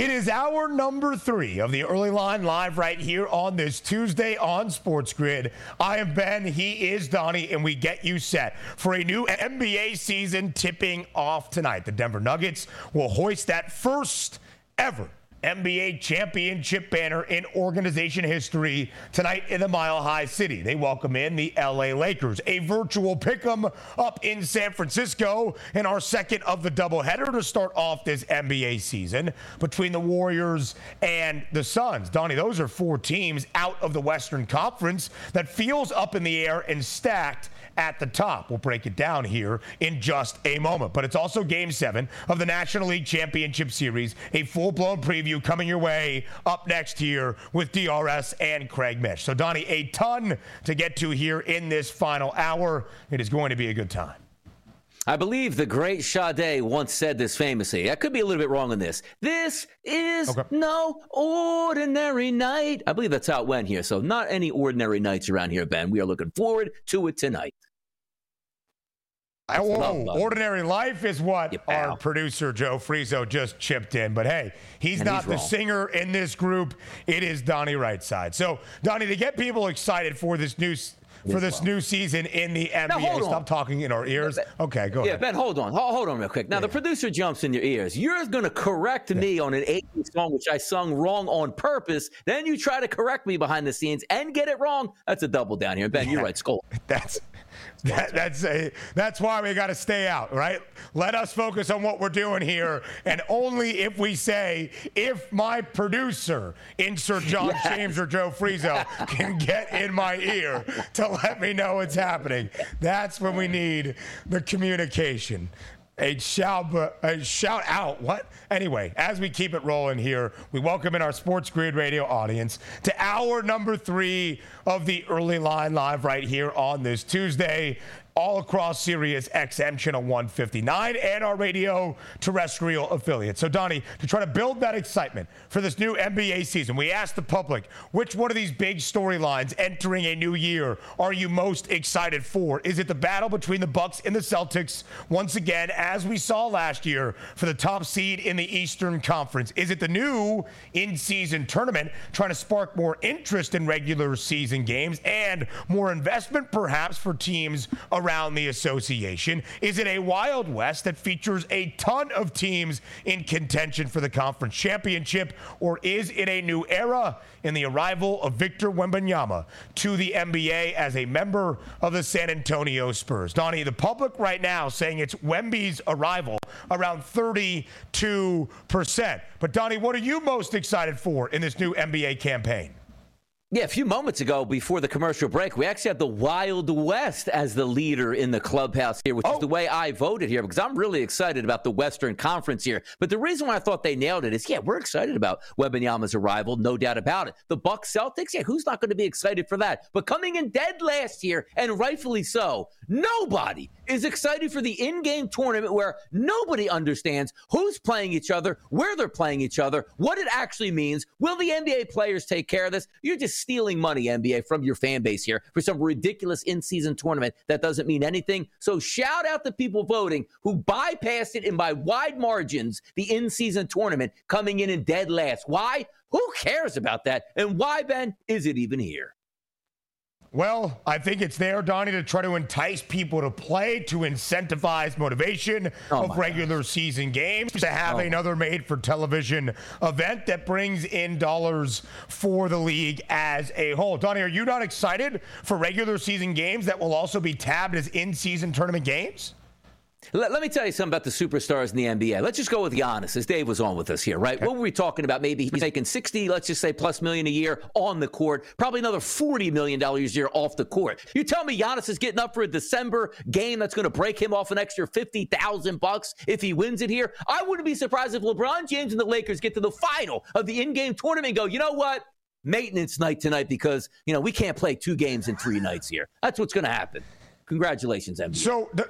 It is hour number three of the early line live right here on this Tuesday on Sports Grid. I am Ben, he is Donnie, and we get you set for a new NBA season tipping off tonight. The Denver Nuggets will hoist that first ever NBA championship banner in organization history tonight in the Mile High City. They welcome in the LA Lakers, a virtual pick 'em up in San Francisco in our second of the doubleheader to start off this NBA season between the Warriors and the Suns. Donnie, those are four teams out of the Western Conference that feels up in the air and stacked at the top. We'll break it down here in just a moment. But it's also game seven of the National League Championship Series, a full blown preview coming your way up next here with DRS and Craig Mish. So, Donnie, a ton to get to here in this final hour. It is going to be a good time. I believe the great Sade once said this famously. I could be a little bit wrong on this. This is okay. no ordinary night. I believe that's how it went here. So, not any ordinary nights around here, Ben. We are looking forward to it tonight. Whoa, ordinary life is what our producer Joe Frizo just chipped in. But hey, he's and not he's the singer in this group. It is Donnie Rightside. So, Donnie, to get people excited for this new for this well. new season in the NBA. Now, Stop talking in our ears. Okay, go yeah, ahead. Yeah, Ben, hold on. Hold, hold on real quick. Now, yeah, the producer jumps in your ears. You're going to correct me on an 80s song, which I sung wrong on purpose. Then you try to correct me behind the scenes and get it wrong. That's a double down here. Ben, you're right. Skull. That's that, that's a, that's why we got to stay out, right? Let us focus on what we're doing here, and only if we say if my producer, insert John yes. James or Joe Frizo, can get in my ear to let me know what's happening. That's when we need the communication a shout, a shout out. What? Anyway, as we keep it rolling here, we welcome in our Sports Grid Radio audience to hour number three of the early line live right here on this Tuesday all across Sirius XM channel 159 and our radio terrestrial affiliate. So, Donnie, to try to build that excitement for this new NBA season, we asked the public which one of these big storylines entering a new year are you most excited for? Is it the battle between the Bucks and the Celtics once again, as we saw last year for the top seed in the Eastern Conference? Is it the new in-season tournament trying to spark more interest in regular season games and more investment, perhaps, for teams around the association? Is it a Wild West that features a ton of teams in contention for the conference championship? Or is it a new era in the arrival of Victor Wembanyama to the NBA as a member of the San Antonio Spurs? Donnie, the public right now saying it's Wemby's arrival around 32%. But Donnie, what are you most excited for in this new NBA campaign? Yeah, a few moments ago before the commercial break, we actually had the Wild West as the leader in the clubhouse here, which oh. is the way I voted here because I'm really excited about the Western Conference here. But the reason why I thought they nailed it is, yeah, we're excited about Wembanyama's arrival, no doubt about it. The Bucks Celtics, yeah, who's not going to be excited for that? But coming in dead last year, and rightfully so, nobody is excited for the in-game tournament where nobody understands who's playing each other, where they're playing each other, what it actually means. Will the NBA players take care of this? You're just stealing money, NBA, from your fan base here for some ridiculous in season tournament that doesn't mean anything. So shout out the people voting who bypassed it and by wide margins the in season tournament coming in in dead last. Why? Who cares about that? And why, Ben, is it even here? Well, I think it's there, Donnie, to try to entice people to play, to incentivize motivation oh of regular gosh. season games, to have oh. another made for television event that brings in dollars for the league as a whole. Donnie, are you not excited for regular season games that will also be tabbed as in season tournament games? Let, let, me tell you something about the superstars in the NBA. Let's just go with Giannis, as Dave was on with us here, right? Okay. What were we talking about? Maybe he's making 60, let's just say plus million a year on the court, probably another $40 million a year off the court. You tell me Giannis is getting up for a December game that's going to break him off an extra 50,000 bucks if he wins it here? I wouldn't be surprised if LeBron James and the Lakers get to the final of the in-game tournament and go, you know what? Maintenance night tonight because, you know, we can't play two games in three nights here. That's what's going to happen. Congratulations, NBA. So, the-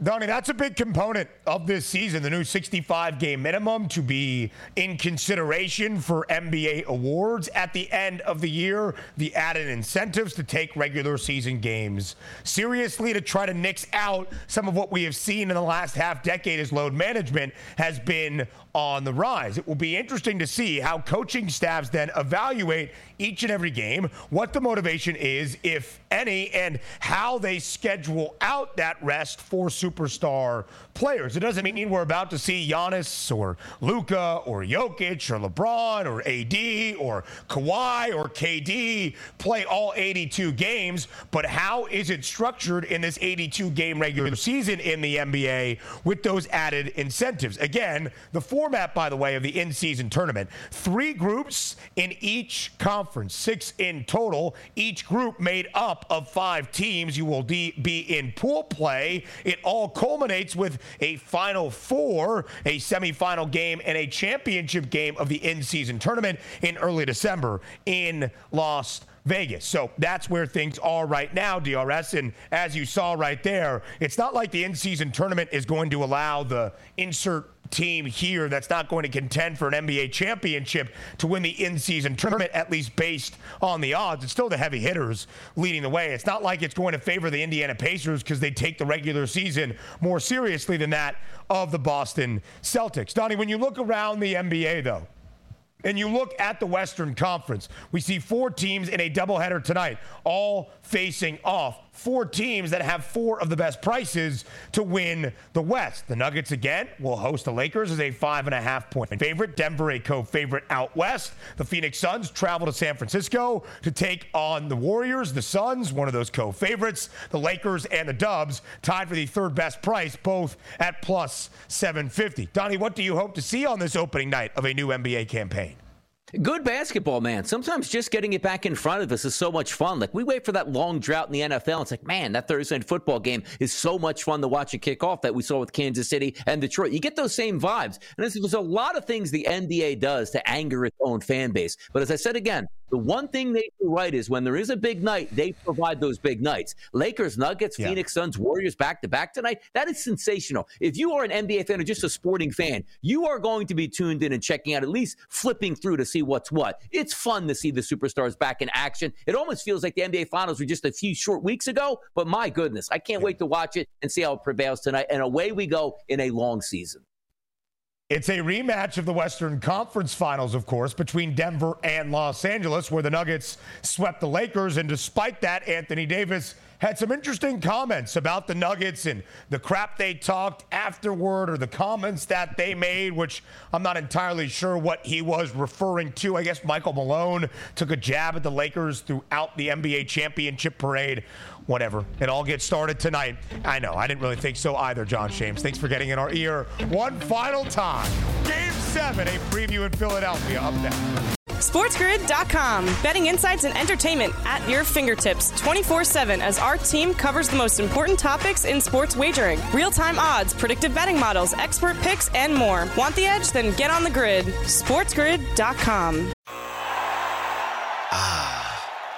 Donnie, that's a big component of this season, the new 65 game minimum to be in consideration for NBA awards at the end of the year, the added incentives to take regular season games seriously to try to nix out some of what we have seen in the last half decade as load management has been on the rise. It will be interesting to see how coaching staffs then evaluate each and every game, what the motivation is, if any, and how they schedule out that rest for superstar players. It doesn't mean we're about to see Giannis or Luka or Jokic or LeBron or AD or Kawhi or KD play all 82 games, but how is it structured in this 82 game regular season in the NBA with those added incentives? Again, the format, by the way, of the in season tournament three groups in each conference, six in total, each group made up of five teams. You will be in pool play. It all culminates with a Final Four, a semifinal game, and a championship game of the in season tournament in early December in Las Vegas. So that's where things are right now, DRS. And as you saw right there, it's not like the in season tournament is going to allow the insert team here that's not going to contend for an NBA championship to win the in season tournament, at least based on the odds. It's still the heavy hitters leading the way. It's not like it's going to favor the Indiana Pacers because they take the regular season more seriously than that of the Boston Celtics. Donnie, when you look around the NBA, though, and you look at the Western Conference, we see four teams in a doubleheader tonight, all facing off four teams that have four of the best prices to win the West. The Nuggets again will host the Lakers as a five and a half point favorite. Denver a co-favorite out west. The Phoenix Suns travel to San Francisco to take on the Warriors. The Suns, one of those co-favorites. The Lakers and the Dubs tied for the third best price, both at plus 750. Donnie, what do you hope to see on this opening night of a new NBA campaign? Good basketball, man. Sometimes just getting it back in front of us is so much fun. Like we wait for that long drought in the NFL. It's like, man, that Thursday night football game is so much fun to watch it kick off that we saw with Kansas City and Detroit. You get those same vibes. And there's a lot of things the NBA does to anger its own fan base. But as I said again, the one thing they do right is when there is a big night, they provide those big nights. Lakers, Nuggets, yeah. Phoenix Suns, Warriors back to back tonight. That is sensational. If you are an NBA fan or just a sporting fan, you are going to be tuned in and checking out, at least flipping through to see what's what. It's fun to see the superstars back in action. It almost feels like the NBA Finals were just a few short weeks ago, but my goodness, I can't wait to watch it and see how it prevails tonight. And away we go in a long season. It's a rematch of the Western Conference Finals, of course, between Denver and Los Angeles, where the Nuggets swept the Lakers. And despite that, Anthony Davis had some interesting comments about the Nuggets and the crap they talked afterward or the comments that they made, which I'm not entirely sure what he was referring to. I guess Michael Malone took a jab at the Lakers throughout the NBA championship parade whatever. It all gets started tonight. I know. I didn't really think so either, John James. Thanks for getting in our ear one final time. Game seven, a preview in Philadelphia up next. SportsGrid.com. Betting insights and entertainment at your fingertips 24 7 as our team covers the most important topics in sports wagering real time odds, predictive betting models, expert picks, and more. Want the edge? Then get on the grid. SportsGrid.com.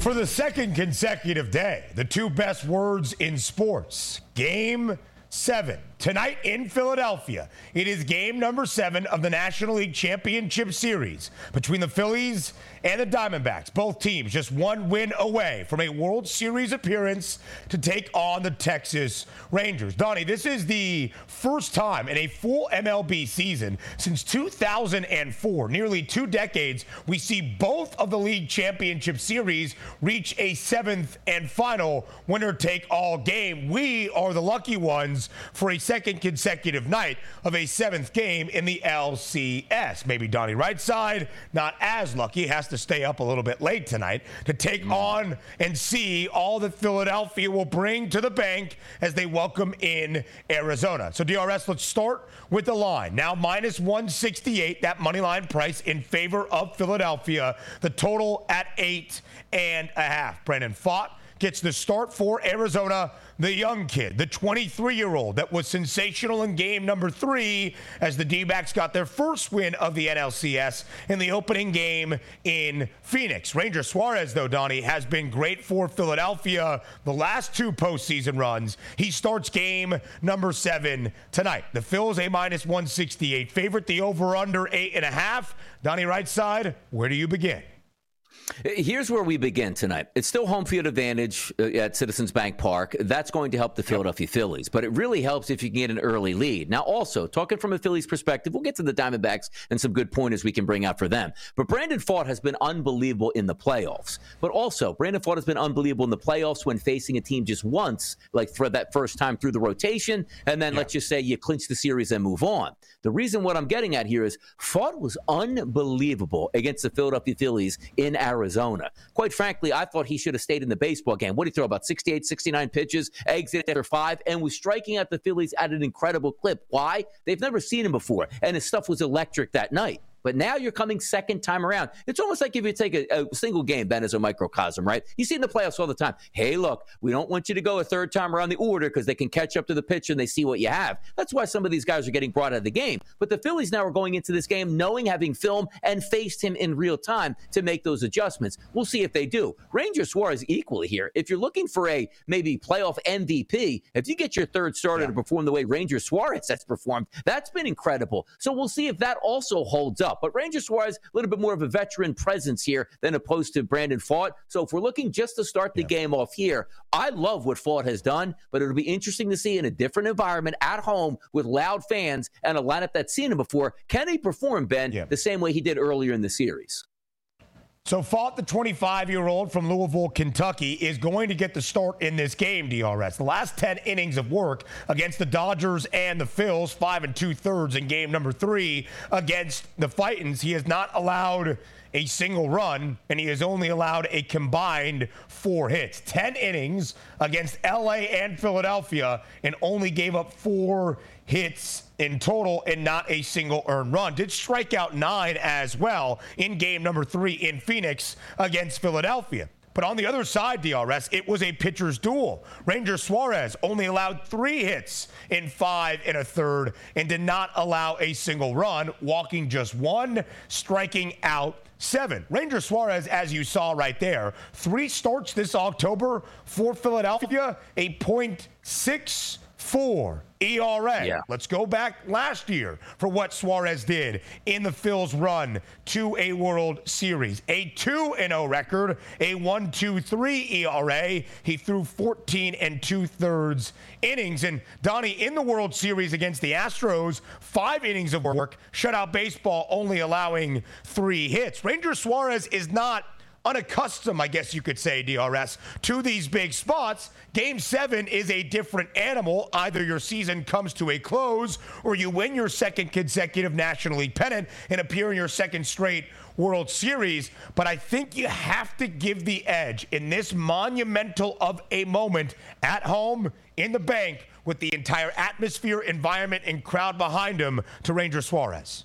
For the second consecutive day, the two best words in sports game seven. Tonight in Philadelphia, it is game number seven of the National League Championship Series between the Phillies and the Diamondbacks. Both teams just one win away from a World Series appearance to take on the Texas Rangers. Donnie, this is the first time in a full MLB season since 2004, nearly two decades, we see both of the league championship series reach a seventh and final winner take all game. We are the lucky ones for a second consecutive night of a seventh game in the LCS. Maybe Donnie Rightside, not as lucky, has to stay up a little bit late tonight to take mm. on and see all that Philadelphia will bring to the bank as they welcome in Arizona. So, DRS, let's start with the line. Now, minus 168, that money line price in favor of Philadelphia. The total at eight and a half. Brandon Pfaadt gets the start for Arizona. The young kid, the 23 year old that was sensational in game number three as the D backs got their first win of the NLCS in the opening game in Phoenix. Ranger Suarez, though, Donnie, has been great for Philadelphia the last two postseason runs. He starts game number seven tonight. The Phil's a minus 168 favorite, the over under eight and a half. Donnie Rightside, where do you begin? Here's where we begin tonight. It's still home field advantage uh, at Citizens Bank Park. That's going to help the Philadelphia Phillies, but it really helps if you can get an early lead. Now, also, talking from a Phillies perspective, we'll get to the Diamondbacks and some good pointers we can bring out for them. But Brandon Pfaadt has been unbelievable in the playoffs. But also, Brandon Pfaadt has been unbelievable in the playoffs when facing a team just once, like for that first time through the rotation, and then yeah. let's just say you clinch the series and move on. The reason what I'm getting at here is Pfaadt was unbelievable against the Philadelphia Phillies in Arizona. Arizona. Quite frankly, I thought he should have stayed in the baseball game. What did he throw? About 68, 69 pitches, exit after five, and was striking out the Phillies at an incredible clip. Why? They've never seen him before, and his stuff was electric that night. But now you're coming second time around. It's almost like if you take a, a, single game, Ben, as a microcosm, right? You see in the playoffs all the time. Hey, look, we don't want you to go a third time around the order because they can catch up to the pitch and they see what you have. That's why some of these guys are getting brought out of the game. But the Phillies now are going into this game knowing having film and faced him in real time to make those adjustments. We'll see if they do. Ranger Suarez equally here. If you're looking for a maybe playoff MVP, if you get your third starter yeah. to perform the way Ranger Suarez has performed, that's been incredible. So we'll see if that also holds up up. But Ranger Suarez, a little bit more of a veteran presence here than opposed to Brandon Pfaadt. So if we're looking just to start the yeah. game off here, I love what Pfaadt has done, but it'll be interesting to see in a different environment at home with loud fans and a lineup that's seen him before. Can he perform, Ben, yeah. the same way he did earlier in the series? So, Pfaadt the 25 year old from Louisville, Kentucky, is going to get the start in this game, DRS. The last 10 innings of work against the Dodgers and the Phils, five and two thirds in game number three against the Fightins. He has not allowed a single run, and he has only allowed a combined four hits. 10 innings against LA and Philadelphia, and only gave up four hits in total and not a single earned run. Did strike out nine as well in game number three in Phoenix against Philadelphia. But on the other side, DRS, it was a pitcher's duel. Ranger Suarez only allowed three hits in five and a third and did not allow a single run, walking just one, striking out seven. Ranger Suarez, as you saw right there, three starts this October for Philadelphia, a .6 four ERA. Yeah. Let's go back last year for what Suarez did in the Phil's run to a World Series. A 2 0 record, a 1 2 3 ERA. He threw 14 and two thirds innings. And Donnie, in the World Series against the Astros, five innings of work, shutout baseball, only allowing three hits. Ranger Suarez is not unaccustomed, I guess you could say, DRS, to these big spots. Game seven is a different animal. Either your season comes to a close or you win your second consecutive National League pennant and appear in your second straight World Series. But I think you have to give the edge in this monumental of a moment at home in the bank with the entire atmosphere, environment, and crowd behind him to Ranger Suarez.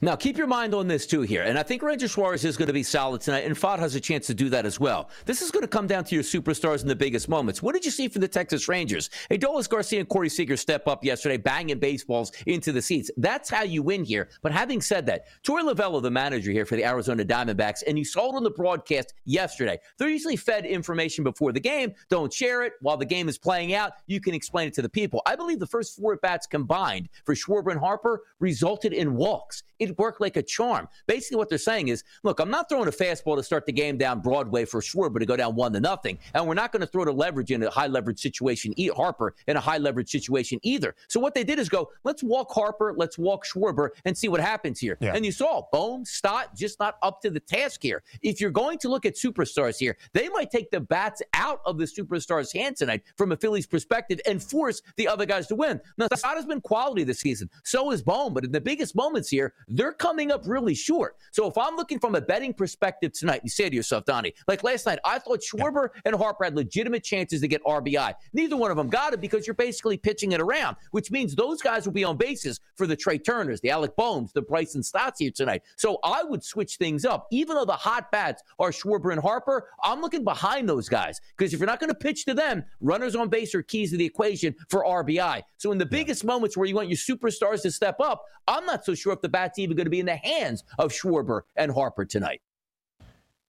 Now, keep your mind on this too here. And I think Ranger Suarez is going to be solid tonight, and Pfaadt has a chance to do that as well. This is going to come down to your superstars in the biggest moments. What did you see from the Texas Rangers? Adolis Garcia and Corey Seager step up yesterday, banging baseballs into the seats. That's how you win here. But having said that, Torey Lovullo, the manager here for the Arizona Diamondbacks, and you saw it on the broadcast yesterday. They're usually fed information before the game. Don't share it while the game is playing out. You can explain it to the people. I believe the first four at bats combined for Schwarber and Harper resulted in walks it worked like a charm. Basically, what they're saying is, look, I'm not throwing a fastball to start the game down Broadway for Schwarber to go down one to nothing, and we're not going to throw the leverage in a high leverage situation. Eat Harper in a high leverage situation either. So what they did is go, let's walk Harper, let's walk Schwarber, and see what happens here. Yeah. And you saw Bohm, Stott, just not up to the task here. If you're going to look at superstars here, they might take the bats out of the superstars' hands tonight from a Phillies perspective and force the other guys to win. Now, Stott has been quality this season. So is Bohm, but in the biggest moments here, they're coming up really short. So if I'm looking from a betting perspective tonight, you say to yourself, Donnie, like last night, I thought Schwarber yeah. and Harper had legitimate chances to get RBI. Neither one of them got it because you're basically pitching it around, which means those guys will be on bases for the Trea Turners, the Alec Bohms, the Bryson Stotts here tonight. So I would switch things up. Even though the hot bats are Schwarber and Harper, I'm looking behind those guys because if you're not going to pitch to them, runners on base are keys to the equation for RBI. So in the biggest moments where you want your superstars to step up, I'm not so sure if the bat's even going to be in the hands of Schwarber and Harper tonight.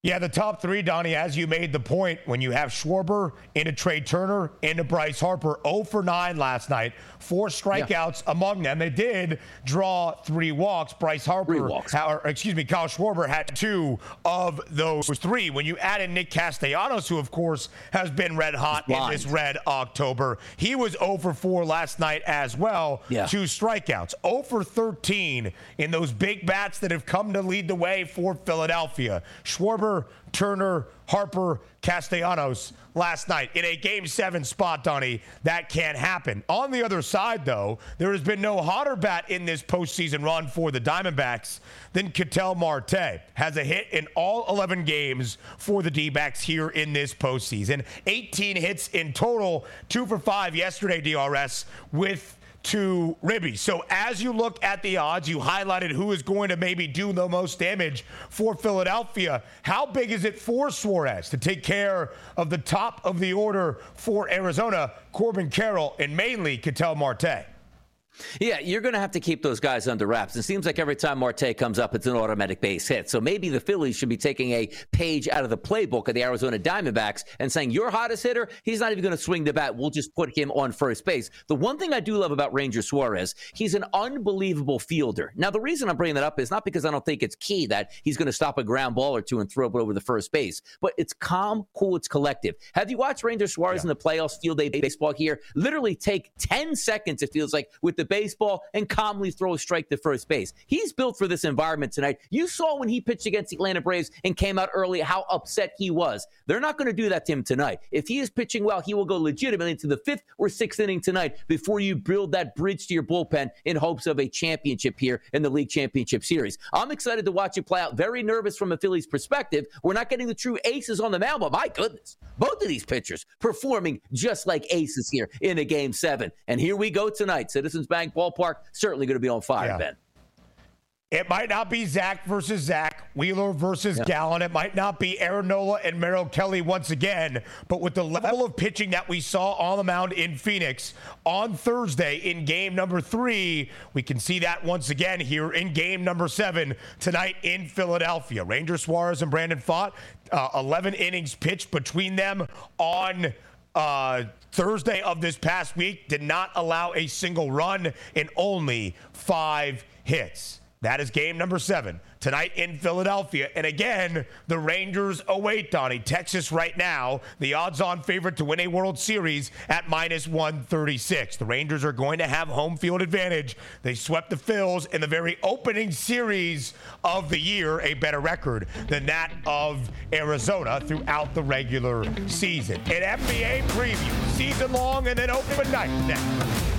Yeah, the top three, Donnie, as you made the point, when you have Schwarber into Trea Turner into Bryce Harper, 0 for 9 last night, four strikeouts yeah. among them. They did draw three walks. Bryce Harper, three walks. Or, excuse me, Kyle Schwarber had two of those three. When you add in Nick Castellanos, who of course has been red hot in this red October, he was 0 for 4 last night as well. Yeah. Two strikeouts, 0 for 13 in those big bats that have come to lead the way for Philadelphia. Schwarber Turner, Harper, Castellanos last night in a game seven spot, Donnie. That can't happen. On the other side, though, there has been no hotter bat in this postseason run for the Diamondbacks than Ketel Marte. Has a hit in all 11 games for the D backs here in this postseason. 18 hits in total, two for five yesterday, DRS, with to Ribby. So as you look at the odds, you highlighted who is going to maybe do the most damage for Philadelphia. How big is it for Suarez to take care of the top of the order for Arizona, Corbin Carroll, and mainly Ketel Marte? Yeah, you're going to have to keep those guys under wraps. It seems like every time Marte comes up, it's an automatic base hit. So maybe the Phillies should be taking a page out of the playbook of the Arizona Diamondbacks and saying, your hottest hitter, he's not even going to swing the bat. We'll just put him on first base. The one thing I do love about Ranger Suarez, he's an unbelievable fielder. Now, the reason I'm bringing that up is not because I don't think it's key that he's going to stop a ground ball or two and throw it over the first base, but it's calm, cool, it's collective. Have you watched Ranger Suarez yeah. in the playoffs field a baseball here? Literally take 10 seconds, it feels like, with the baseball and calmly throw a strike to first base. He's built for this environment tonight. You saw when he pitched against the Atlanta Braves and came out early how upset he was. They're not going to do that to him tonight. If he is pitching well, he will go legitimately to the fifth or sixth inning tonight before you build that bridge to your bullpen in hopes of a championship here in the league championship series. I'm excited to watch it play out. Very nervous from a Phillies perspective. We're not getting the true aces on the mound, but my goodness, both of these pitchers performing just like aces here in a game seven. And here we go tonight. Citizens Bank Ballpark, certainly going to be on fire, yeah. Ben. It might not be Zach versus Zach, Wheeler versus yeah. Gallen. It might not be Aaron Nola and Merrill Kelly once again. But with the level of pitching that we saw on the mound in Phoenix on Thursday in game number three, we can see that once again here in game number seven tonight in Philadelphia. Ranger Suarez and Brandon Pfaadt, uh, 11 innings pitched between them on. Uh, Thursday of this past week did not allow a single run in only five hits. That is game number seven tonight in Philadelphia. And again, the Rangers await Donnie. Texas right now, the odds on favorite to win a World Series at minus 136. The Rangers are going to have home field advantage. They swept the Phils in the very opening series of the year, a better record than that of Arizona throughout the regular season. An NBA preview, season long, and then open night next.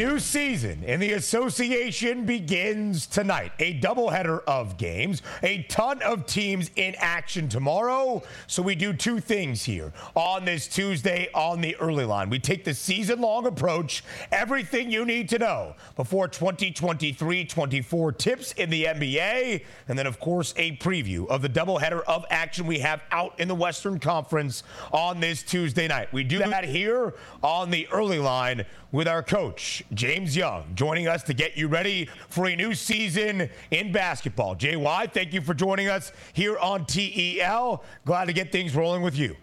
New season in the association begins tonight. A doubleheader of games, a ton of teams in action tomorrow. So we do two things here on this Tuesday on the early line. We take the season long approach, everything you need to know before 2023 24 tips in the NBA. And then, of course, a preview of the doubleheader of action we have out in the Western Conference on this Tuesday night. We do that here on the early line with our coach, James Young, joining us to get you ready for a new season in basketball. JY, thank you for joining us here on TEL. Glad to get things rolling with you.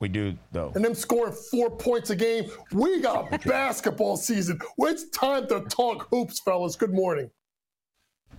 We do, though. And them scoring four points a game. We got basketball season. It's time to talk hoops, fellas. Good morning.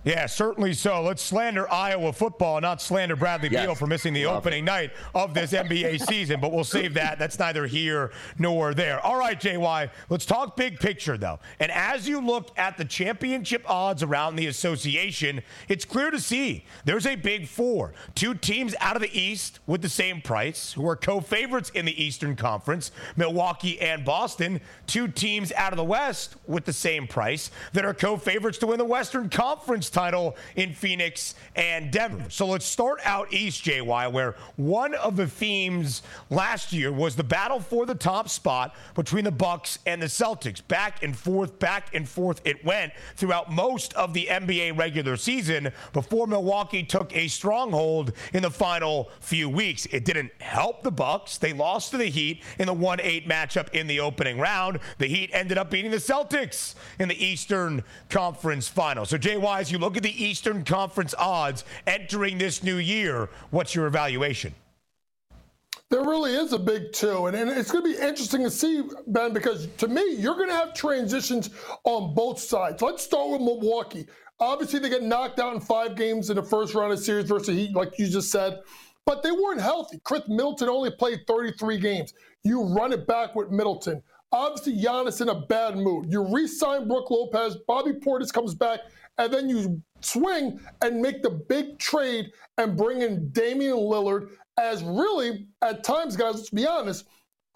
Yeah, certainly so. Let's slander Iowa football, not slander Bradley yes. Beal for missing the Love opening it. night of this NBA season, but we'll save that. That's neither here nor there. All right, JY, let's talk big picture, though. And as you look at the championship odds around the association, it's clear to see there's a big four. Two teams out of the East with the same price, who are co favorites in the Eastern Conference, Milwaukee and Boston. Two teams out of the West with the same price that are co favorites to win the Western Conference title in Phoenix and Denver. So let's start out East, JY, where one of the themes last year was the battle for the top spot between the Bucks and the Celtics. Back and forth, back and forth it went throughout most of the NBA regular season before Milwaukee took a stronghold in the final few weeks. It didn't help the Bucks. They lost to the Heat in the 1-8 matchup in the opening round. The Heat ended up beating the Celtics in the Eastern Conference Final. So JY, you look at the Eastern Conference odds entering this new year, what's your evaluation? There really is a big two. And, and it's going to be interesting to see, Ben, because to me, you're going to have transitions on both sides. Let's start with Milwaukee. Obviously, they get knocked out in five games in the first round of series versus Heat, like you just said. but they weren't healthy. Khris Middleton only played 33 games. You run it back with Middleton. Obviously, Giannis in a bad mood. You re-sign Brook Lopez. Bobby Portis comes back, and then you swing and make the big trade and bring in Damian Lillard as really, at times, guys, let's be honest,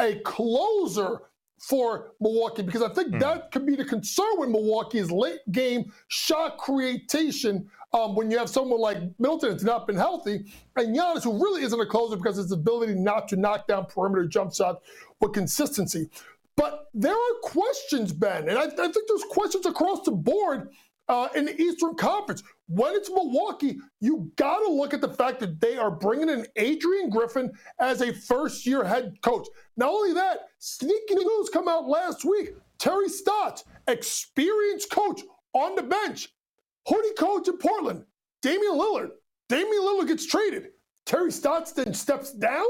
a closer for Milwaukee because I think mm. that could be the concern with Milwaukee is late game shot creation um, when you have someone like Middleton that's not been healthy and Giannis who really isn't a closer because his ability not to knock down perimeter jump shots with consistency. But there are questions, Ben, and I, I think there's questions across the board uh, in the Eastern Conference. When it's Milwaukee, you got to look at the fact that they are bringing in Adrian Griffin as a first year head coach. Not only that, sneaky news come out last week. Terry Stotts, experienced coach on the bench. Who did coach in Portland? Damian Lillard. Damian Lillard gets traded. Terry Stotts then steps down.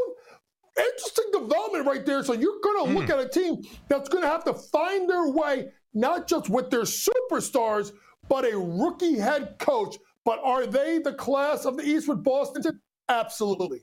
Interesting development right there. So you're going to mm. look at a team that's going to have to find their way, not just with their superstars, but a rookie head coach. But are they the class of the East with Boston? Absolutely.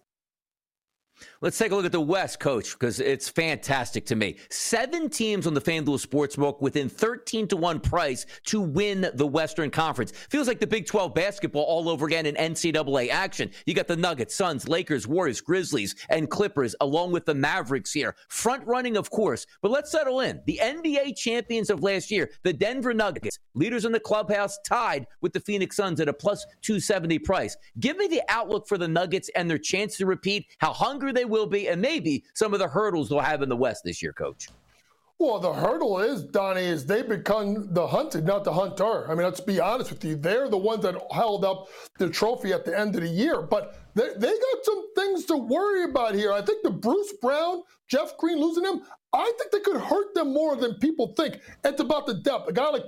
Let's take a look at the West, coach, because it's fantastic to me. Seven teams on the FanDuel Sportsbook within 13 to 1 price to win the Western Conference. Feels like the Big 12 basketball all over again in NCAA action. You got the Nuggets, Suns, Lakers, Warriors, Grizzlies, and Clippers, along with the Mavericks here. Front running, of course, but let's settle in. The NBA champions of last year, the Denver Nuggets, leaders in the clubhouse, tied with the Phoenix Suns at a plus 270 price. Give me the outlook for the Nuggets and their chance to repeat, how hungry they will be, and maybe some of the hurdles they'll have in the West this year, Coach. Well, the hurdle is, Donnie, is they become the hunted, not the hunter. I mean, let's be honest with you. They're the ones that held up the trophy at the end of the year. But they, they got some things to worry about here. I think the Bruce Brown, Jeff Green losing him, I think they could hurt them more than people think. It's about the depth. A guy like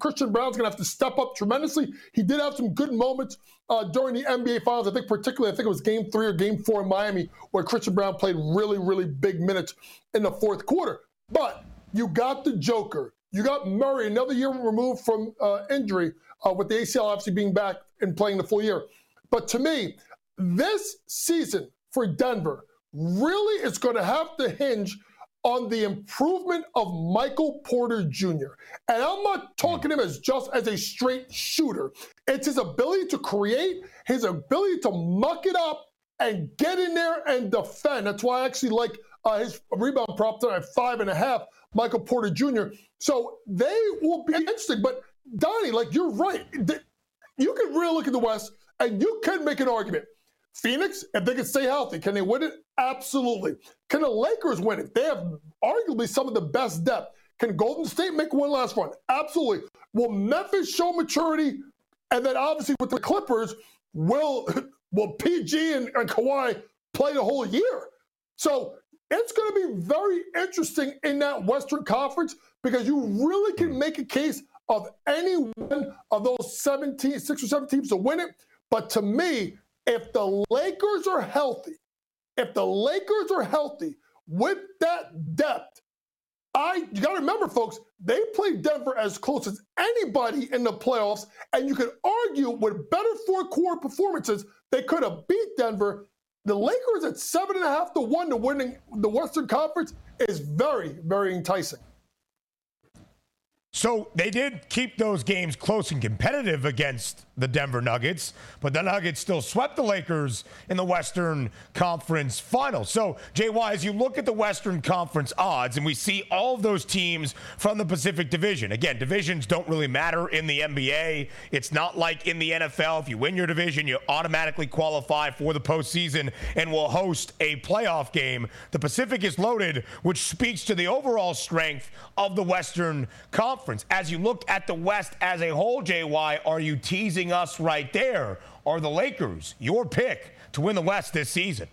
Christian Braun's going to have to step up tremendously. He did have some good moments uh, during the NBA Finals. I think particularly, I think it was Game Three or Game Four in Miami, where Christian Braun played really, really big minutes in the fourth quarter. But you got the Joker. You got Murray, another year removed from uh, injury, uh, with the ACL obviously being back and playing the full year. But to me, this season for Denver really is going to have to hinge on the improvement of Michael Porter Jr. And I'm not talking him as just as a straight shooter. It's his ability to create, his ability to muck it up and get in there and defend. That's why I actually like uh, his rebound prop there at five and a half Michael Porter Jr. So they will be interesting. But Donnie, like you're right. You can really look at the West and you can make an argument. Phoenix, if they can stay healthy, can they win it? Absolutely. Can the Lakers win it? They have arguably some of the best depth. Can Golden State make one last run? Absolutely. Will Memphis show maturity? And then obviously with the Clippers, will will PG and, and Kawhi play the whole year? So it's going to be very interesting in that Western Conference because you really can make a case of any one of those 17, six or seven teams to win it. But to me, if the Lakers are healthy, if the Lakers are healthy with that depth, I you got to remember, folks, they played Denver as close as anybody in the playoffs, and you could argue with better four quarter performances, they could have beat Denver the Lakers at seven and a half to one to winning the Western Conference is very, very enticing. So they did keep those games close and competitive against the Denver Nuggets, but the Nuggets still swept the Lakers in the Western Conference Finals. So, JY, as you look at the Western Conference odds, and we see all of those teams from the Pacific Division, again, divisions don't really matter in the NBA. It's not like in the NFL. If you win your division, you automatically qualify for the postseason and will host a playoff game. The Pacific is loaded, which speaks to the overall strength of the Western Conference conference. As you look at the West as a whole, JY, are you teasing us right there? Are the Lakers your pick to win the West this season?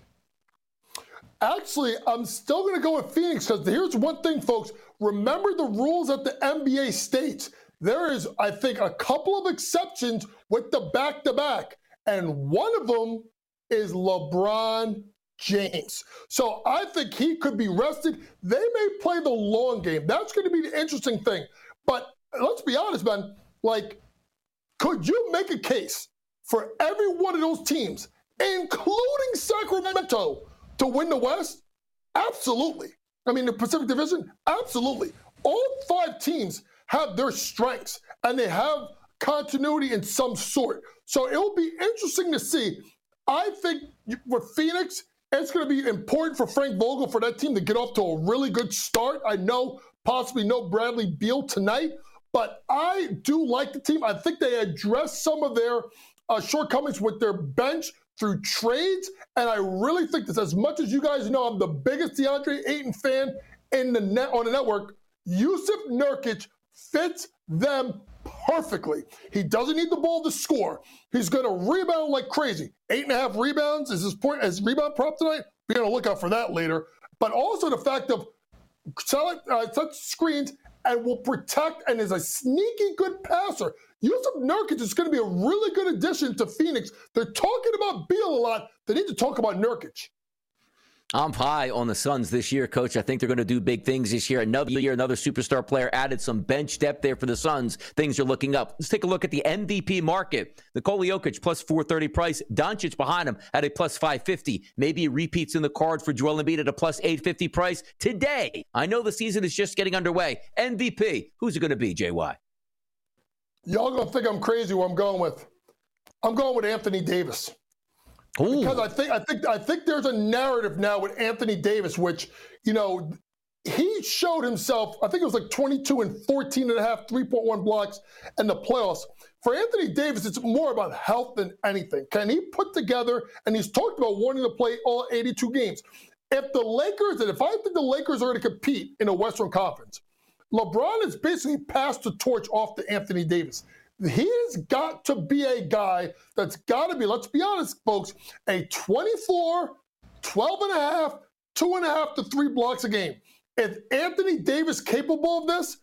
Actually, I'm still going to go with Phoenix because here's one thing, folks. Remember the rules that the NBA states. There is, I think, a couple of exceptions with the back to back, and one of them is LeBron James. So I think he could be rested. They may play the long game. That's going to be the interesting thing. But let's be honest, man. Like, could you make a case for every one of those teams including Sacramento, to win the West? Absolutely. I mean, the Pacific Division? Absolutely. All five teams have their strengths and they have continuity in some sort. So it'll be interesting to see. I think with Phoenix, it's going to be important for Frank Vogel for that team to get off to a really good start. I know possibly no Bradley Beal tonight, but I do like the team. I think they addressed some of their uh, shortcomings with their bench through trades, and I really think this. As much as you guys know, I'm the biggest DeAndre Ayton fan in the net on the network. Jusuf Nurkic fits them perfectly. He doesn't need the ball to score. He's going to rebound like crazy. Eight and a half rebounds is his point as rebound prop tonight. Be on the lookout for that later. But also the fact of selling uh, such screens and will protect and is a sneaky good passer. Jusuf Nurkic is going to be a really good addition to Phoenix. They're talking about Beal a lot. They need to talk about Nurkic. I'm high on the Suns this year, coach. I think they're going to do big things this year. Another year, another superstar player added some bench depth there for the Suns. Things are looking up. Let's take a look at the MVP market. Nikola Jokic plus 430 price. Doncic behind him at a plus 550. Maybe repeats in the card for Joel Embiid at a plus 850 price today. I know the season is just getting underway. MVP. Who's it going to be, JY? Y'all going to think I'm crazy where I'm going with. I'm going with Anthony Davis. Ooh. Because I think I think I think there's a narrative now with Anthony Davis, which you know he showed himself. I think it was like 22 and 14 and a half, 3.1 blocks in the playoffs. For Anthony Davis, it's more about health than anything. Can he put together? And he's talked about wanting to play all 82 games. If the Lakers, and if I think the Lakers are going to compete in a Western Conference, LeBron has basically passed the torch off to Anthony Davis. He's got to be a guy that's got to be, let's be honest, folks, a 24, 12 and a half, two and a half to three blocks a game. Is Anthony Davis capable of this?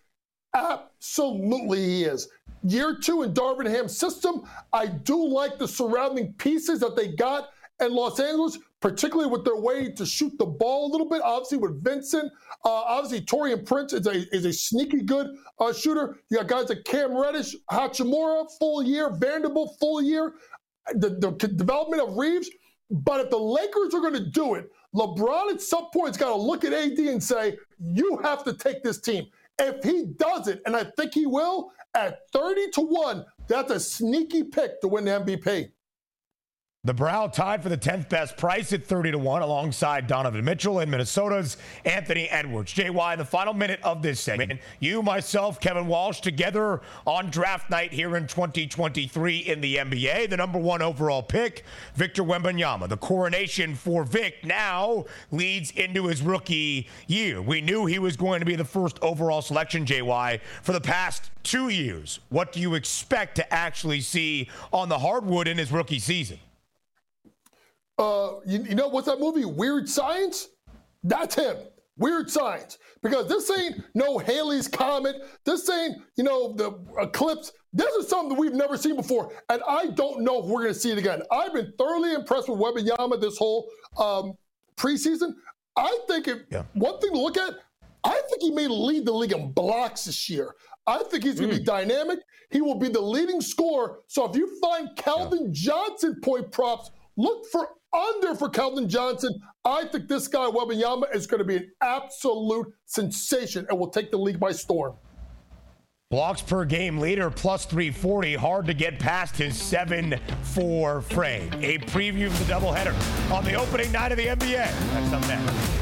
Absolutely, he is. Year two in Darvin Ham's system, I do like the surrounding pieces that they got in Los Angeles, particularly with their way to shoot the ball a little bit. Obviously, with Vincent, uh, obviously Taurean Prince is a is a sneaky good uh, shooter. You got guys like Cam Reddish, Hachimura, full year, Vanderbilt, full year. The, the development of Reaves. But if the Lakers are going to do it, LeBron at some point has got to look at AD and say, "You have to take this team." If he does it, and I think he will, at 30 to 1, that's a sneaky pick to win the MVP. The Brow tied for the 10th best price at 30 to 1 alongside Donovan Mitchell and Minnesota's Anthony Edwards. JY, the final minute of this segment. You, myself, Kevin Walsh, together on draft night here in 2023 in the NBA. The number one overall pick, Victor Wembanyama. The coronation for Vic now leads into his rookie year. We knew he was going to be the first overall selection, JY, for the past two years. What do you expect to actually see on the hardwood in his rookie season? Uh, you, you know what's that movie? Weird Science? That's him. Weird Science. Because this ain't no Halley's Comet. This ain't, you know, the eclipse. This is something that we've never seen before. And I don't know if we're going to see it again. I've been thoroughly impressed with Wembanyama this whole um, preseason. I think if, yeah. one thing to look at, I think he may lead the league in blocks this year. I think he's going to mm. be dynamic. He will be the leading scorer. So if you find Keldon yeah. Johnson point props, look for under for Keldon Johnson. I think this guy, Wembanyama, is going to be an absolute sensation and will take the league by storm. Blocks per game leader plus 340. Hard to get past his 7 4 frame. A preview of the doubleheader on the opening night of the NBA. That's up next.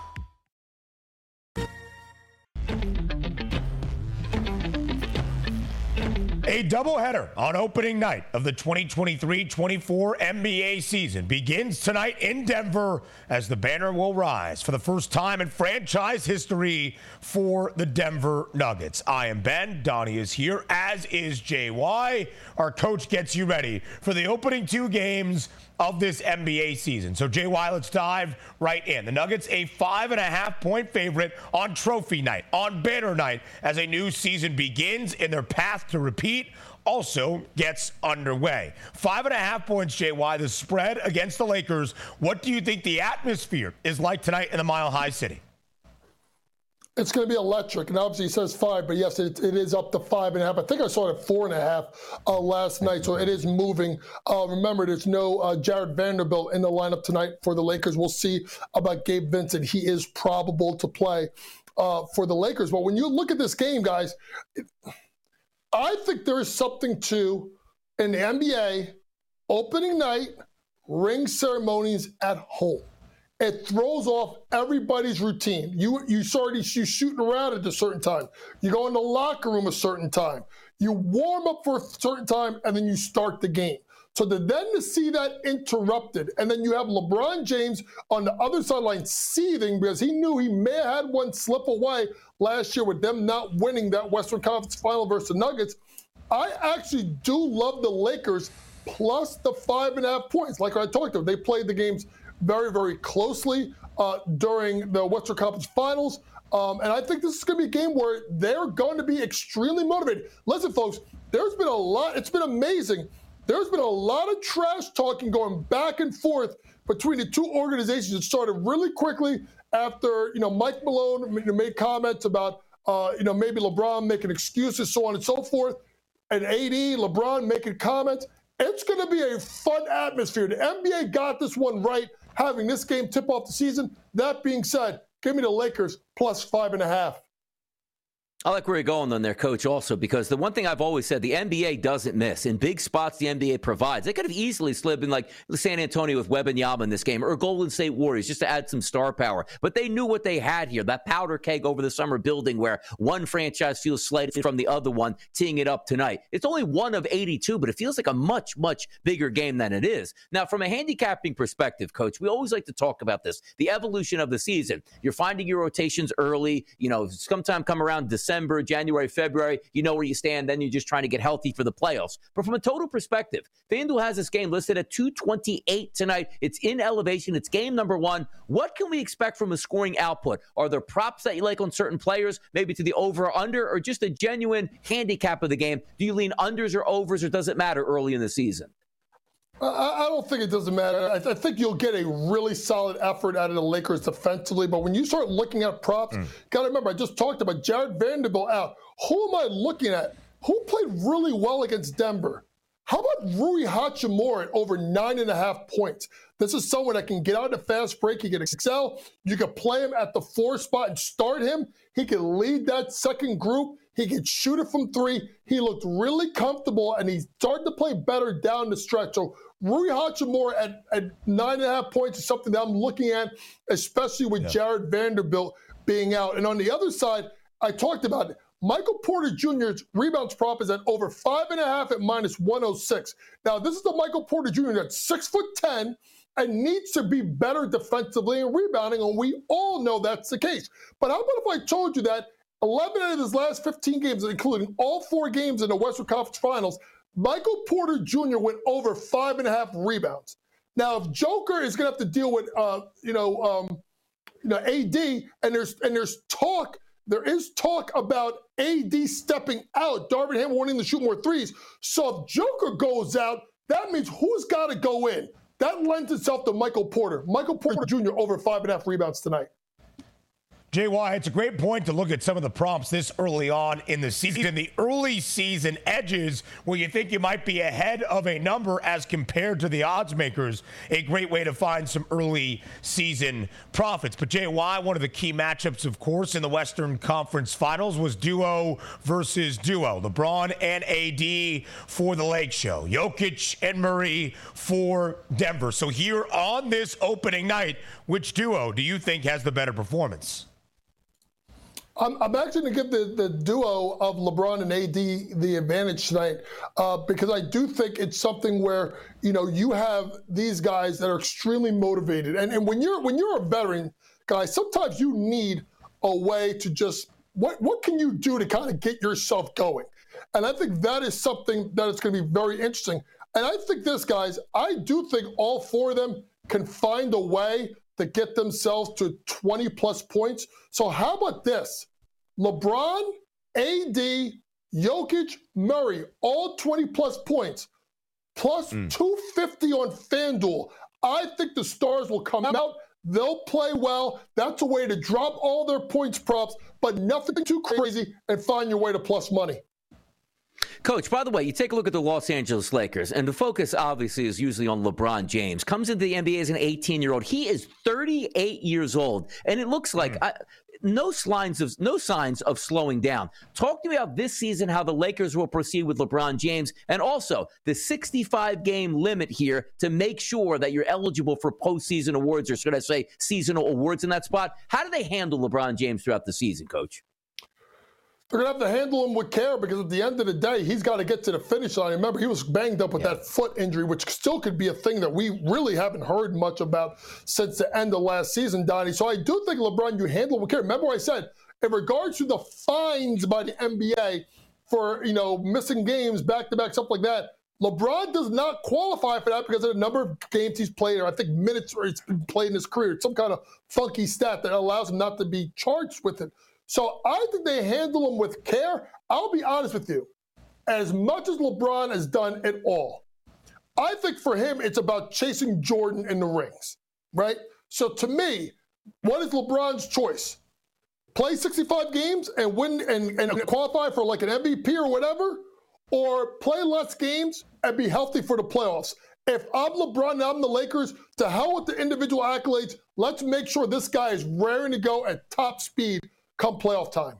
A doubleheader on opening night of the 2023-24 NBA season begins tonight in Denver as the banner will rise for the first time in franchise history for the Denver Nuggets. I am Ben, Donnie is here, as is JY. Our coach gets you ready for the opening two games of this NBA season. So, JY, let's dive right in. The Nuggets, a five and a half point favorite on trophy night, on banner night, as a new season begins in their path to repeat also gets underway. Five and a half points, JY, the spread against the Lakers. What do you think the atmosphere is like tonight in the Mile High City? It's going to be electric, and obviously it says five, but yes, it, it is up to five and a half. I think I saw it at four and a half uh, last night, so it is moving. Uh, remember, there's no uh, Jarred Vanderbilt in the lineup tonight for the Lakers. We'll see about Gabe Vincent. He is probable to play uh, for the Lakers. But when you look at this game, guys, it, I think there is something to an NBA opening night ring ceremonies at home it throws off everybody's routine. You you already you shooting around at a certain time. You go in the locker room a certain time. You warm up for a certain time, and then you start the game. So to then to see that interrupted, and then you have LeBron James on the other sideline seething because he knew he may have had one slip away last year with them not winning that Western Conference Final versus the Nuggets. I actually do love the Lakers plus the five and a half points. Like I talked about, they played the games very, very closely uh, during the Western Conference Finals. Um, and I think this is going to be a game where they're going to be extremely motivated. Listen, folks, there's been a lot, it's been amazing. There's been a lot of trash talking going back and forth between the two organizations. It started really quickly after, you know, Mike Malone made comments about, uh, you know, maybe LeBron making excuses, so on and so forth. And AD, LeBron making comments. It's going to be a fun atmosphere. The NBA got this one right having this game tip off the season. That being said, give me the Lakers plus five and a half. I like where you're going on there, coach, also, because the one thing I've always said, the NBA doesn't miss. In big spots, the NBA provides. They could have easily slid in like San Antonio with Wembanyama in this game or Golden State Warriors just to add some star power. But they knew what they had here, that powder keg over the summer building where one franchise feels slighted from the other one, teeing it up tonight. It's only one of 82, but it feels like a much, much bigger game than it is. Now, from a handicapping perspective, coach, we always like to talk about this, the evolution of the season. You're finding your rotations early, you know, sometime come around December December, January, February, you know where you stand. Then you're just trying to get healthy for the playoffs. But from a total perspective, FanDuel has this game listed at 228 tonight. It's in elevation. It's game number one. What can we expect from a scoring output? Are there props that you like on certain players, maybe to the over or under, or just a genuine handicap of the game? Do you lean unders or overs, or does it matter early in the season? I, don't think it doesn't matter. I, I, think you'll get a really solid effort out of the Lakers defensively. But when you start looking at props, mm. got to remember, I just talked about Jarred Vanderbilt out. Who am I looking at? Who played really well against Denver? How about Rui Hachimura at over nine and a half points? This is someone that can get out of the fast break. He can excel. You can play him at the four spot and start him. He can lead that second group. He can shoot it from three. He looked really comfortable and he started to play better down the stretch. So Rui Hachimura at, at nine and a half points is something that I'm looking at, especially with yeah. Jarred Vanderbilt being out. And on the other side, I talked about it. Michael Porter Jr.'s rebounds prop is at over five and a half at minus 106. Now, this is the Michael Porter Jr. that's six foot ten and needs to be better defensively and rebounding, and we all know that's the case. But how about if I told you that 11 out of his last 15 games, including all four games in the Western Conference Finals, Michael Porter Jr. went over five and a half rebounds. Now, if Joker is going to have to deal with, uh, you know, um, you know, AD, and there's and there's talk, there is talk about AD stepping out, Darvin Ham wanting to shoot more threes. So if Joker goes out, that means who's got to go in? That lends itself to Michael Porter. Michael Porter Jr. over five and a half rebounds tonight. JY, it's a great point to look at some of the prompts this early on in the season. in The early season edges where you think you might be ahead of a number as compared to the odds makers. A great way to find some early season profits. But JY, one of the key matchups, of course, in the Western Conference Finals was duo versus duo. LeBron and AD for the Lake Show. Jokic and Murray for Denver. So here on this opening night, which duo do you think has the better performance? I'm, I'm actually going to give the, the duo of LeBron and AD the advantage tonight uh, because I do think it's something where you know you have these guys that are extremely motivated, and and when you're when you're a veteran guy, sometimes you need a way to just what what can you do to kind of get yourself going, and I think that is something that is going to be very interesting. And I think this guys, I do think all four of them can find a way to get themselves to 20 plus points. So how about this? LeBron, AD, Jokic, Murray, all 20 plus points, plus mm. 250 on FanDuel. I think the stars will come out. They'll play well. That's a way to drop all their points props, but nothing too crazy and find your way to plus money. Coach, by the way, you take a look at the Los Angeles Lakers, and the focus obviously is usually on LeBron James. Comes into the NBA as an 18 year old. He is 38 years old, and it looks like mm. I, no signs of no signs of slowing down. Talk to me about this season, how the Lakers will proceed with LeBron James, and also the 65 game limit here to make sure that you're eligible for postseason awards, or should I say, seasonal awards in that spot. How do they handle LeBron James throughout the season, Coach? They're going to have to handle him with care because at the end of the day, he's got to get to the finish line. Remember, he was banged up with yeah. that foot injury, which still could be a thing that we really haven't heard much about since the end of last season, Donnie. So I do think LeBron, you handle him with care. Remember, I said in regards to the fines by the NBA for you know missing games back to back, stuff like that. LeBron does not qualify for that because of the number of games he's played, or I think minutes or he's been played in his career. It's some kind of funky stat that allows him not to be charged with it. So I think they handle him with care. I'll be honest with you. As much as LeBron has done it all, I think for him it's about chasing Jordan in the rings, right? So to me, what is LeBron's choice? Play 65 games and win and, and qualify for like an MVP or whatever, or play less games and be healthy for the playoffs. If I'm LeBron and I'm the Lakers, to hell with the individual accolades. Let's make sure this guy is raring to go at top speed come playoff time.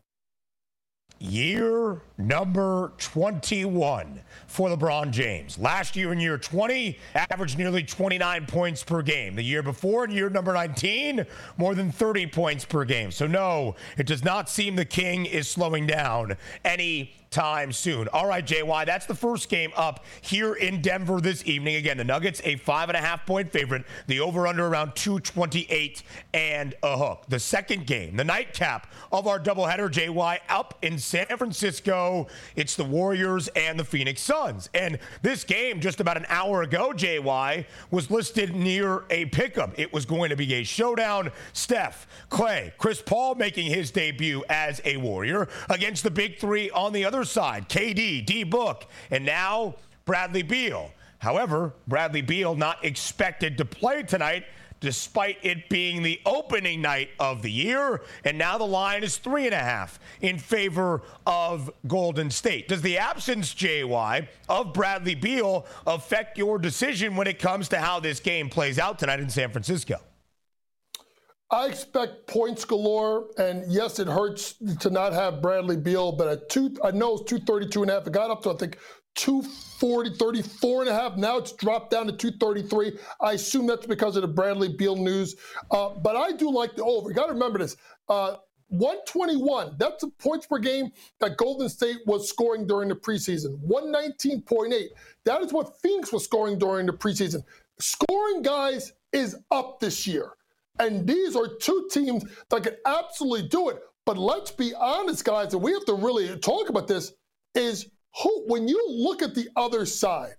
Year number 21 for LeBron James. Last year in year 20, averaged nearly 29 points per game. The year before, in year number 19, more than 30 points per game. So, no, it does not seem the king is slowing down any time soon. All right, JY, that's the first game up here in Denver this evening. Again, the Nuggets, a five and a half point favorite. The over under around 228 and a hook. The second game, the nightcap of our doubleheader, JY, up in San Francisco. It's the Warriors and the Phoenix Suns. And this game, just about an hour ago, JY, was listed near a pickup. It was going to be a showdown. Steph, Clay, Chris Paul making his debut as a Warrior against the big three on the other other side, KD, D Book, and now Bradley Beal. However, Bradley Beal not expected to play tonight despite it being the opening night of the year. And now the line is three and a half in favor of Golden State. Does the absence, JY, of Bradley Beal affect your decision when it comes to how this game plays out tonight in San Francisco? I expect points galore, and yes, it hurts to not have Bradley Beal, but at two, I know it's 232 and a half. It got up to, I think, 240, 34 and a half. Now it's dropped down to 233. I assume that's because of the Bradley Beal news. Uh, but I do like the over. You got to remember this. Uh, 121, that's the points per game that Golden State was scoring during the preseason. 119.8, that is what Phoenix was scoring during the preseason. Scoring guys is up this year. And these are two teams that can absolutely do it. But let's be honest, guys, and we have to really talk about this is who, when you look at the other side,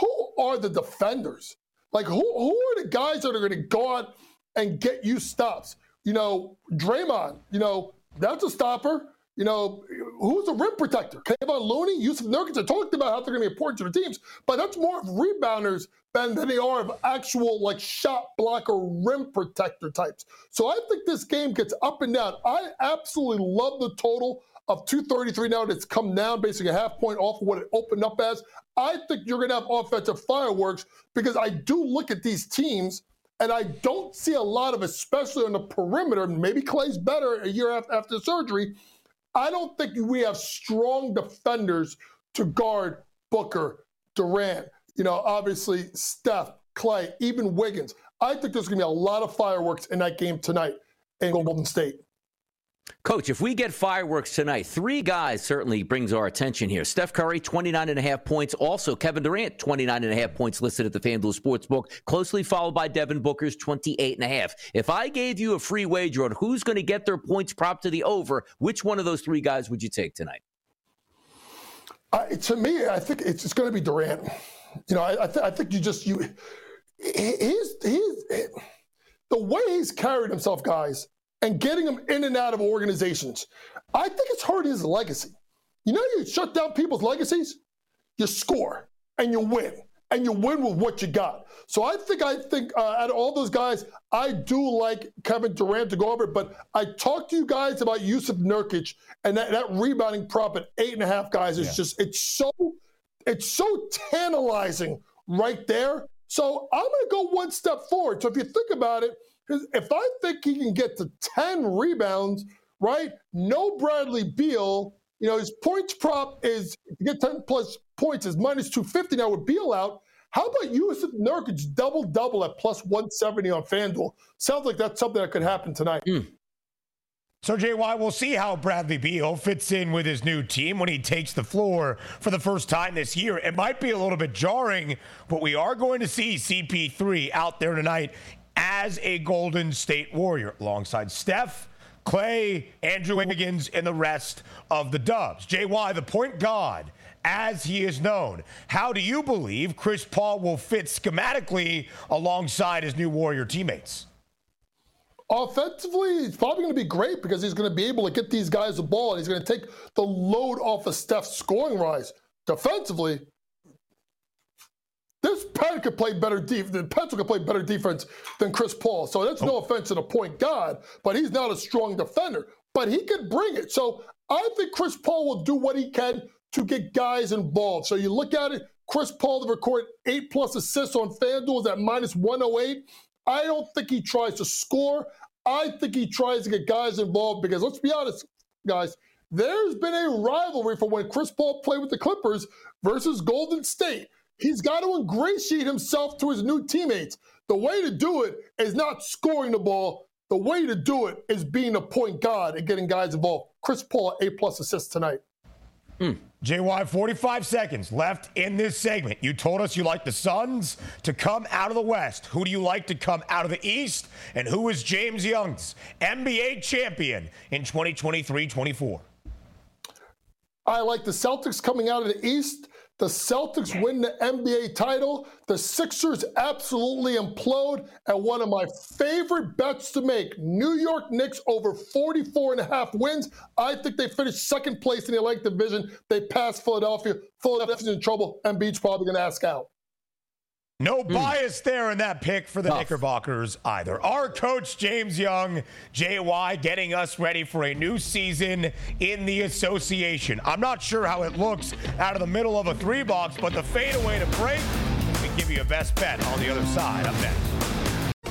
who are the defenders? Like, who, who are the guys that are going to go out and get you stops? You know, Draymond, you know, that's a stopper. You know, who's the rim protector? Kevon Looney, Jusuf Nurkic. I talked about how they're going to be important to the teams, but that's more of rebounders than, than they are of actual like shot blocker, rim protector types. So I think this game gets up and down. I absolutely love the total of 233 now that's come down basically a half point off of what it opened up as. I think you're going to have offensive fireworks because I do look at these teams and I don't see a lot of, especially on the perimeter. Maybe Clay's better a year after surgery. I don't think we have strong defenders to guard Booker, Durant, you know, obviously Steph, Clay, even Wiggins. I think there's going to be a lot of fireworks in that game tonight in Golden State. Coach, if we get fireworks tonight, three guys certainly brings our attention here. Steph Curry, 29 and a half points. Also, Kevin Durant, 29 and a half points listed at the FanDuel Sportsbook, closely followed by Devin Booker's 28 and a half. If I gave you a free wager on who's going to get their points prop to the over, which one of those three guys would you take tonight? Uh, to me, I think it's, it's going to be Durant. You know, I, I, th- I think you just you he's he's the way he's carried himself, guys, and getting him in and out of organizations. I think it's hurt his legacy. You know, you shut down people's legacies, you score and you win, and you win with what you got. So I think I think uh, out of all those guys, I do like Kevin Durant to go over. But I talked to you guys about Jusuf Nurkic and that, that rebounding prop at eight and a half guys is yeah. just it's so it's so tantalizing right there. So I'm going to go one step forward. So if you think about it, if I think he can get to 10 rebounds, right? No Bradley Beal, you know, his points prop is to get 10 plus points is minus 250 now with Beal out. How about Jusuf Nurkic double double at plus 170 on FanDuel? Sounds like that's something that could happen tonight. Mm. So, JY, we'll see how Bradley Beal fits in with his new team when he takes the floor for the first time this year. It might be a little bit jarring, but we are going to see CP3 out there tonight as a Golden State Warrior alongside Steph, Clay, Andrew Wiggins, and the rest of the Dubs. JY, the point god, as he is known. How do you believe Chris Paul will fit schematically alongside his new Warrior teammates? Offensively, he's probably going to be great because he's going to be able to get these guys the ball and he's going to take the load off of Steph's scoring rise. Defensively, this Penn could play better defense. Pencil could play better defense than Chris Paul. So that's no oh. offense to the point guard, but he's not a strong defender. But he could bring it. So I think Chris Paul will do what he can to get guys involved. So you look at it, Chris Paul to record eight plus assists on FanDuel is at minus 108. I don't think he tries to score. I think he tries to get guys involved because let's be honest, guys, there's been a rivalry for when Chris Paul played with the Clippers versus Golden State. He's got to ingratiate himself to his new teammates. The way to do it is not scoring the ball. The way to do it is being a point guard and getting guys involved. Chris Paul, A plus assists tonight. Mm. JY, 45 seconds left in this segment. You told us you like the Suns to come out of the West. Who do you like to come out of the East? And who is James Young's NBA champion in 2023 24? I like the Celtics coming out of the East. The Celtics win the NBA title. The Sixers absolutely implode. And one of my favorite bets to make New York Knicks over 44 and a half wins. I think they finish second place in the Atlantic Division. They pass Philadelphia. Philadelphia's in trouble. Embiid's probably going to ask out. No mm. bias there in that pick for the Tough. Knickerbockers either. Our coach, James Young, JY, getting us ready for a new season in the association. I'm not sure how it looks out of the middle of a three box, but the fadeaway to break, we give you a best bet on the other side. Up next.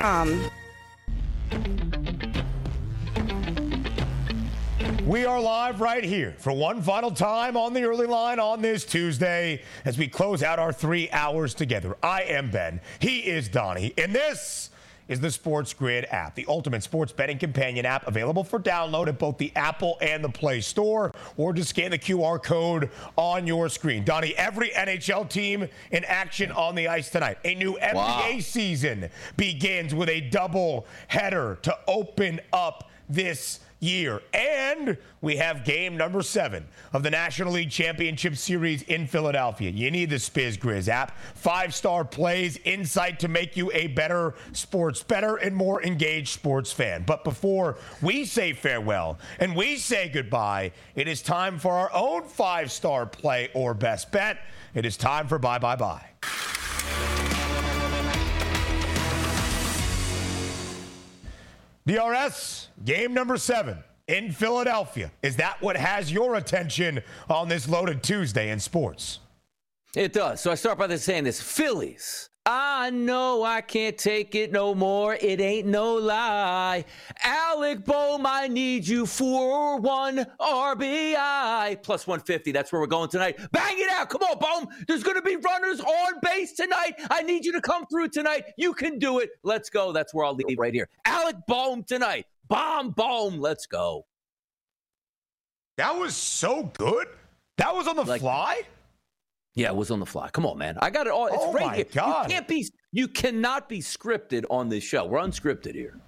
Um, We are live right here for one final time on the early line on this Tuesday as we close out our three hours together. I am Ben. He is Donnie. And this is the Sports Grid app, the ultimate sports betting companion app available for download at both the Apple and the Play Store, or just scan the QR code on your screen. Donnie, every NHL team in action on the ice tonight. A new NBA Wow. season begins with a double header to open up this year. And we have game number seven of the National League Championship Series in Philadelphia. You need the Sports Grid app. Five star plays, insight to make you a better sports, better and more engaged sports fan. But before we say farewell and we say goodbye, it is time for our own five star play or best bet. It is time for bye bye bye. DRS, game number seven in Philadelphia. Is that what has your attention on this loaded Tuesday in sports? It does. So I start by saying this Phillies. I know I can't take it no more. It ain't no lie. Alec Bohm, I need you for one RBI. Plus 150. That's where we're going tonight. Bang it out. Come on, Bohm. There's going to be runners on base tonight. I need you to come through tonight. You can do it. Let's go. That's where I'll leave right here. Alec Bohm tonight. Bomb, Bohm. Let's go. That was so good. That was on the Like- fly. Yeah, it was on the fly. Come on, man. I got it all. It's Oh, right my here. God. You can't be. You cannot be scripted on this show. We're unscripted here.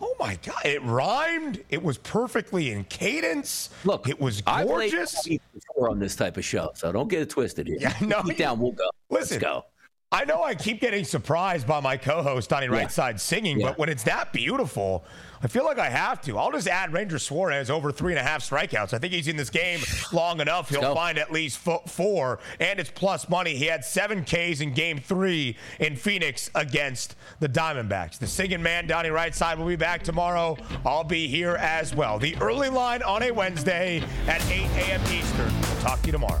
Oh my God! It rhymed. It was perfectly in cadence. Look, it was I've laid gorgeous. before on this type of show, so don't get it twisted here. Yeah, no, down. We'll go. Listen, Let's go. I know I keep getting surprised by my co-host Donnie Yeah. Rightside singing, Yeah. but when it's that beautiful, I feel like I have to. I'll just add Ranger Suarez over three and a half strikeouts. I think he's in this game long enough. He'll find at least four, and it's plus money. He had seven Ks in Game Three in Phoenix against the Diamondbacks. The singing man Donnie Rightside will be back tomorrow. I'll be here as well. The early line on a Wednesday at 8 a.m. Eastern. We'll talk to you tomorrow.